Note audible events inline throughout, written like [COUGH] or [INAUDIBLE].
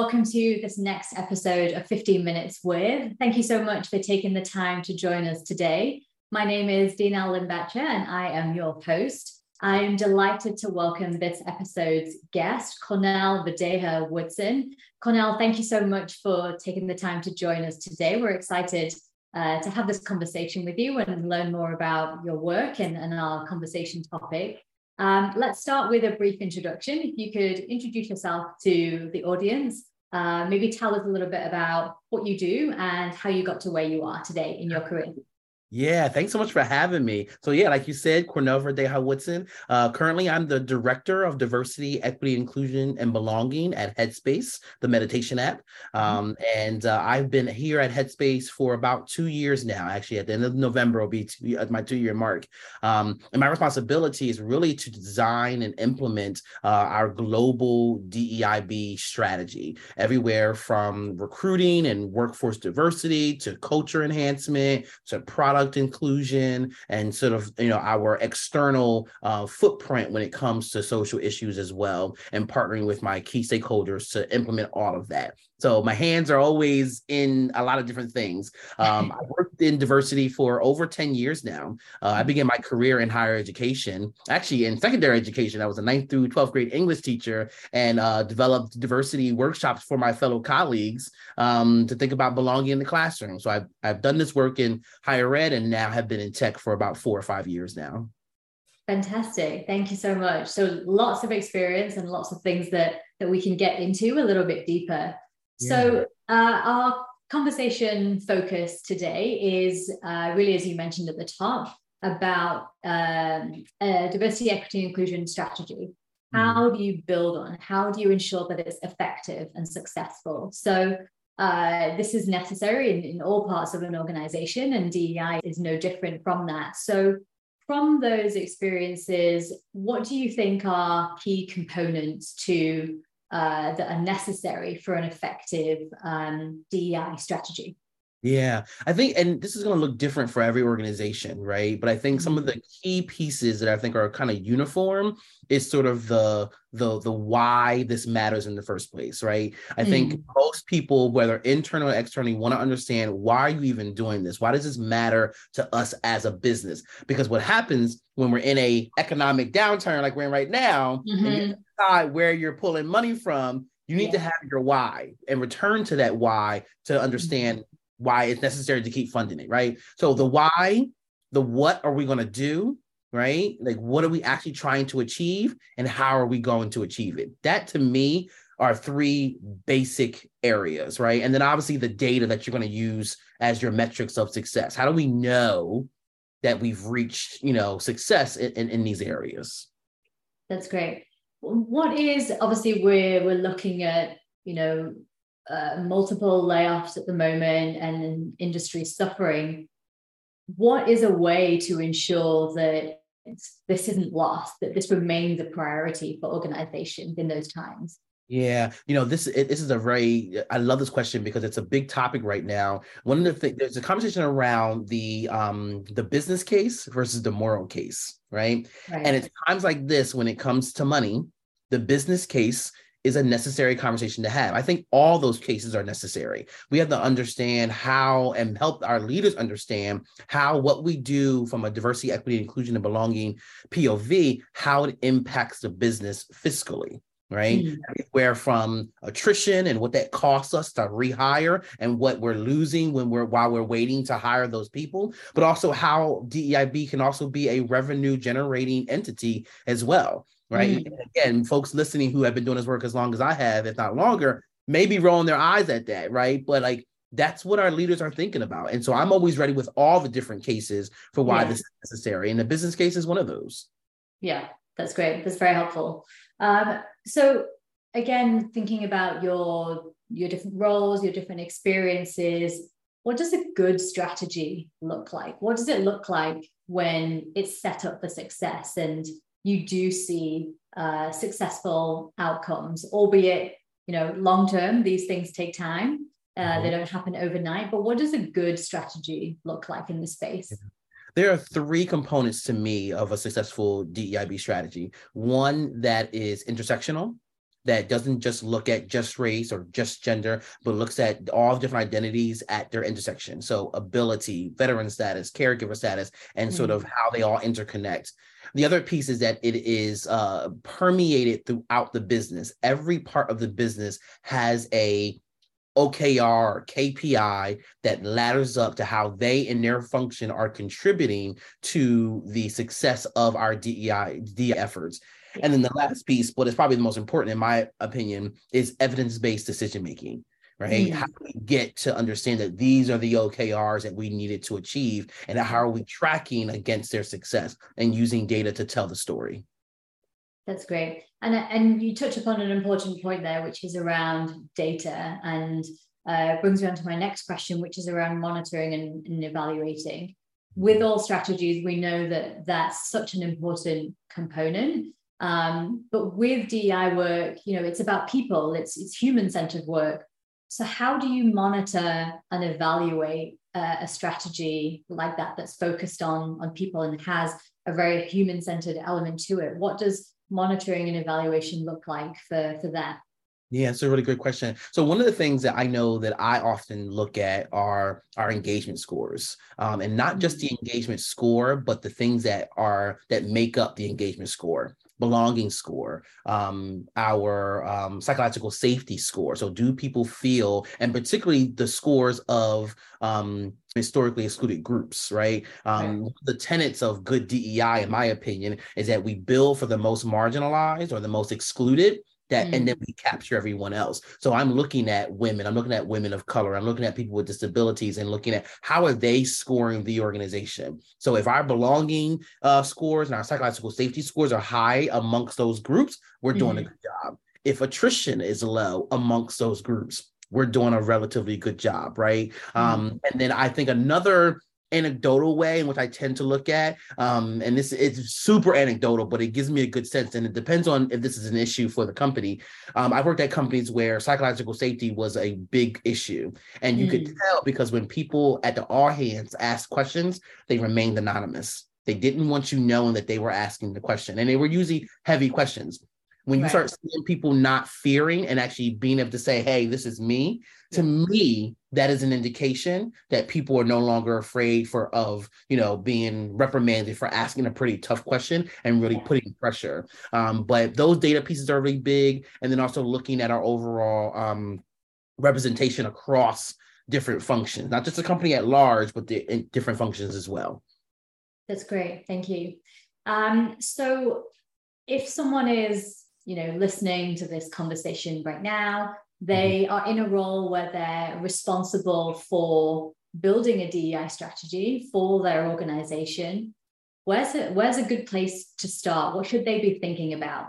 welcome to this next episode of 15 Minutes With. Thank you so much for taking the time to join us today. My name is Dina Limbacher and I am your host. I am delighted to welcome this episode's guest, Cornell Verdeja Woodson. Cornell, thank you so much for taking the time to join us today. We're excited uh, to have this conversation with you and learn more about your work and, and our conversation topic. Um, let's start with a brief introduction. If you could introduce yourself to the audience, uh, maybe tell us a little bit about what you do and how you got to where you are today in your career. Yeah, thanks so much for having me. So yeah, like you said, Cornell Verdeja Woodson. Uh, currently, I'm the director of diversity, equity, inclusion, and belonging at Headspace, the meditation app. Mm-hmm. Um, and uh, I've been here at Headspace for about two years now. Actually, at the end of November will be two, my two-year mark. Um, and my responsibility is really to design and implement uh, our global DEIB strategy, everywhere from recruiting and workforce diversity to culture enhancement to product product inclusion and sort of you know our external uh, footprint when it comes to social issues as well and partnering with my key stakeholders to implement all of that so my hands are always in a lot of different things. Um, [LAUGHS] I worked in diversity for over 10 years now. Uh, I began my career in higher education, actually in secondary education. I was a ninth through 12th grade English teacher and uh, developed diversity workshops for my fellow colleagues um, to think about belonging in the classroom. So I've, I've done this work in higher ed and now have been in tech for about four or five years now. Fantastic. Thank you so much. So lots of experience and lots of things that that we can get into a little bit deeper. So, uh, our conversation focus today is uh, really, as you mentioned at the top, about um, diversity, equity, inclusion strategy. Mm-hmm. How do you build on? How do you ensure that it's effective and successful? So, uh, this is necessary in, in all parts of an organization, and DEI is no different from that. So, from those experiences, what do you think are key components to uh, that are necessary for an effective um, DEI strategy. Yeah, I think, and this is going to look different for every organization, right? But I think some of mm-hmm. the key pieces that I think are kind of uniform is sort of the the the why this matters in the first place, right? I mm. think most people, whether internal or externally, want to understand why are you even doing this? Why does this matter to us as a business? Because what happens when we're in a economic downturn like we're in right now, mm-hmm. and you mm-hmm. decide where you're pulling money from, you need yeah. to have your why and return to that why to understand mm-hmm why it's necessary to keep funding it, right? So the why, the what are we going to do, right? Like what are we actually trying to achieve and how are we going to achieve it? That to me are three basic areas, right? And then obviously the data that you're going to use as your metrics of success. How do we know that we've reached, you know, success in, in, in these areas? That's great. What is obviously we're we're looking at, you know, uh, multiple layoffs at the moment and industry suffering. What is a way to ensure that this isn't lost, that this remains a priority for organizations in those times? Yeah, you know this. This is a very. I love this question because it's a big topic right now. One of the things there's a conversation around the um the business case versus the moral case, right? right? And it's times like this when it comes to money, the business case is a necessary conversation to have. I think all those cases are necessary. We have to understand how and help our leaders understand how what we do from a diversity, equity, inclusion, and belonging POV, how it impacts the business fiscally right? Mm. Where from attrition and what that costs us to rehire and what we're losing when we're while we're waiting to hire those people, but also how DEIB can also be a revenue generating entity as well right? Mm-hmm. Again, folks listening who have been doing this work as long as I have, if not longer, may be rolling their eyes at that, right? But like that's what our leaders are thinking about. And so I'm always ready with all the different cases for why yeah. this is necessary. And the business case is one of those. Yeah, that's great. That's very helpful. Um, so again, thinking about your your different roles, your different experiences, what does a good strategy look like? What does it look like when it's set up for success and you do see uh, successful outcomes, albeit you know long term. These things take time; uh, mm-hmm. they don't happen overnight. But what does a good strategy look like in this space? There are three components to me of a successful DEIB strategy. One that is intersectional, that doesn't just look at just race or just gender, but looks at all different identities at their intersection. So ability, veteran status, caregiver status, and mm-hmm. sort of how they all interconnect. The other piece is that it is uh, permeated throughout the business. Every part of the business has a OKR, KPI that ladders up to how they and their function are contributing to the success of our DEI, DEI efforts. And then the last piece, what is probably the most important in my opinion, is evidence-based decision making. Right? Mm. How do we get to understand that these are the OKRs that we needed to achieve, and how are we tracking against their success and using data to tell the story? That's great. And, and you touch upon an important point there, which is around data and uh, brings me on to my next question, which is around monitoring and, and evaluating. With all strategies, we know that that's such an important component. Um, but with DEI work, you know, it's about people, it's, it's human centered work. So, how do you monitor and evaluate uh, a strategy like that that's focused on, on people and has a very human centered element to it? What does monitoring and evaluation look like for, for that? Yeah, it's a really good question. So one of the things that I know that I often look at are our engagement scores, um, and not just the mm-hmm. engagement score, but the things that are that make up the engagement score belonging score, um, our um, psychological safety score. So, do people feel, and particularly the scores of um, historically excluded groups, right? Um, right. The tenets of good DEI, in my opinion, is that we build for the most marginalized or the most excluded that mm. and then we capture everyone else so i'm looking at women i'm looking at women of color i'm looking at people with disabilities and looking at how are they scoring the organization so if our belonging uh, scores and our psychological safety scores are high amongst those groups we're doing mm. a good job if attrition is low amongst those groups we're doing a relatively good job, right? Mm-hmm. Um, and then I think another anecdotal way in which I tend to look at, um, and this it's super anecdotal, but it gives me a good sense, and it depends on if this is an issue for the company. Um, I've worked at companies where psychological safety was a big issue, and you mm. could tell because when people at the all hands asked questions, they remained anonymous. They didn't want you knowing that they were asking the question, and they were usually heavy questions when you right. start seeing people not fearing and actually being able to say hey this is me to me that is an indication that people are no longer afraid for of you know being reprimanded for asking a pretty tough question and really putting pressure. Um, but those data pieces are really big and then also looking at our overall um, representation across different functions not just the company at large but the different functions as well. That's great. Thank you. Um, so if someone is you know listening to this conversation right now they mm-hmm. are in a role where they're responsible for building a DEI strategy for their organization. Where's a, where's a good place to start? What should they be thinking about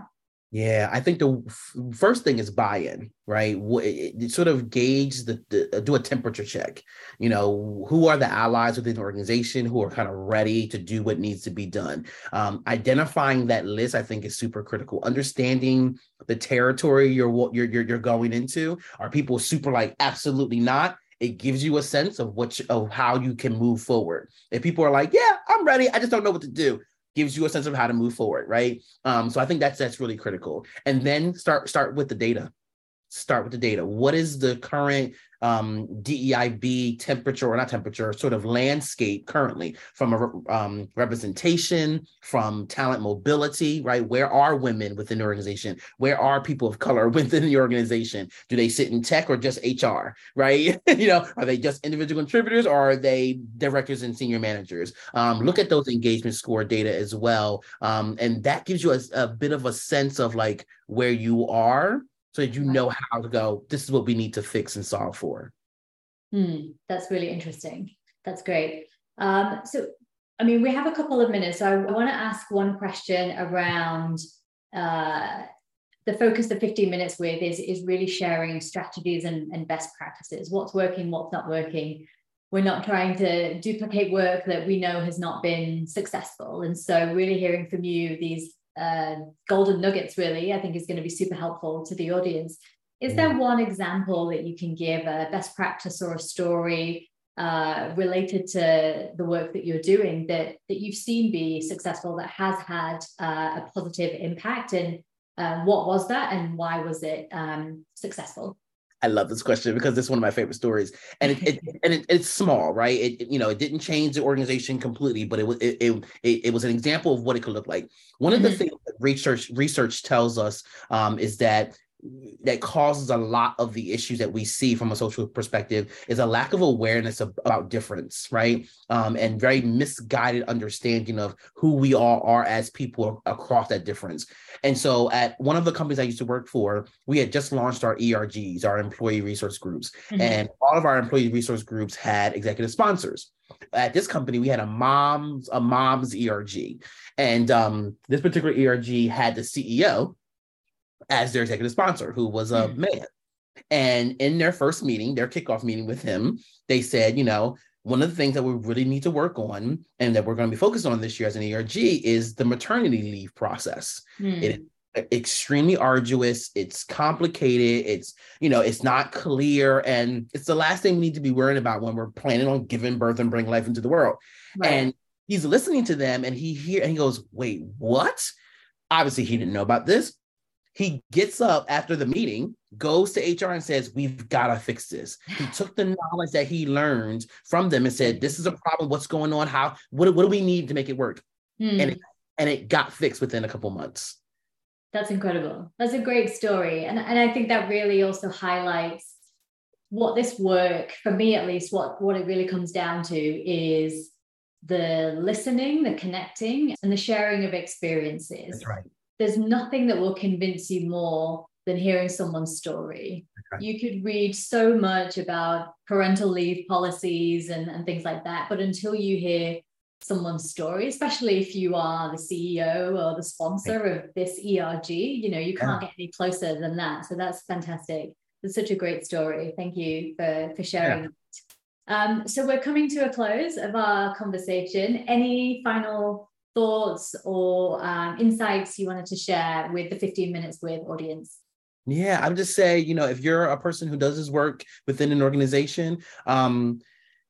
yeah, I think the f- first thing is buy-in, right? It, sort of gauge the, the, uh, do a temperature check. You know, who are the allies within the organization who are kind of ready to do what needs to be done. Um, identifying that list, I think, is super critical. Understanding the territory you're you're you're, you're going into. Are people super like absolutely not? it gives you a sense of what you, of how you can move forward. If people are like, "Yeah, I'm ready. I just don't know what to do," gives you a sense of how to move forward, right? Um, so I think that's that's really critical. And then start start with the data. Start with the data. What is the current um, DEIB temperature or not temperature sort of landscape currently from a um, representation, from talent mobility, right? Where are women within the organization? Where are people of color [LAUGHS] within the organization? Do they sit in tech or just HR, right? [LAUGHS] you know, are they just individual contributors or are they directors and senior managers? Um, look at those engagement score data as well. Um, and that gives you a, a bit of a sense of like where you are so that you know how to go this is what we need to fix and solve for. Hmm, that's really interesting. That's great. Um, so i mean we have a couple of minutes so i want to ask one question around uh, the focus of 15 minutes with is, is really sharing strategies and, and best practices. What's working what's not working? We're not trying to duplicate work that we know has not been successful. And so really hearing from you these uh, golden nuggets, really, I think is going to be super helpful to the audience. Is there mm. one example that you can give, a best practice or a story uh, related to the work that you're doing that, that you've seen be successful, that has had uh, a positive impact? And Um, what was that and why was it um, successful? I love this question because this is one of my favorite stories, and it, it [LAUGHS] and it, it's small, right? It you know it didn't change the organization completely, but it was it, it it was an example of what it could look like. One of the mm-hmm. things that research research tells us um, is that that causes a lot of the issues that we see from a social perspective is a lack of awareness of, about difference, right? Um, and very misguided understanding of who we all are as people across that difference. And so, at one of the companies I used to work for, we had just launched our ERGs, our employee resource groups, mm-hmm. and all of our employee resource groups had executive sponsors. At this company, we had a mom's a mom's ERG, and um, this particular ERG had the CEO as their executive sponsor, who was a mm. man. And in their first meeting, their kickoff meeting with him, they said, you know, one of the things that we really need to work on and that we're going to be focused on this year as an ERG is the maternity leave process. Mm. It is extremely arduous, it's complicated, it's, you know, it's not clear, and it's the last thing we need to be worrying about when we're planning on giving birth and bringing life into the world. Right. And he's listening to them and he hear and he goes, wait, what? Obviously, he didn't know about this. He gets up after the meeting, goes to HR and says, We've got to fix this. He [SIGHS] took the knowledge that he learned from them and said, This is a problem. What's going on? How what, what do we need to make it work? Hmm. And, it, and it got fixed within a couple months. That's incredible. That's a great story. And, and I think that really also highlights what this work, for me at least, what, what it really comes down to is the listening, the connecting, and the sharing of experiences. That's right there's nothing that will convince you more than hearing someone's story. Okay. You could read so much about parental leave policies and, and things like that, but until you hear someone's story, especially if you are the CEO or the sponsor of this ERG, you know, you can't yeah. get any closer than that. So that's fantastic. It's such a great story. Thank you for, for sharing yeah. Um, so we're coming to a close of our conversation. Any final thoughts or um, insights you wanted to share with the 15 minutes with audience? Yeah, I would just say, you know, if you're a person who does this work within an organization, um,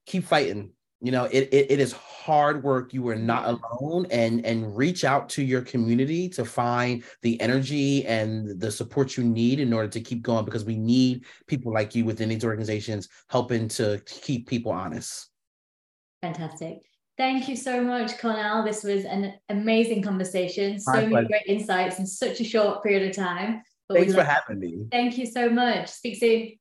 keep fighting. You know, it, it, it is hard work. You are not alone, and and reach out to your community to find the energy and the support you need in order to keep going. Because we need people like you within these organizations helping to keep people honest. Fantastic. Thank you so much, Cornell. This was an amazing conversation. So My many pleasure. great insights in such a short period of time. But Thanks for having me. Thank you so much. Speak soon.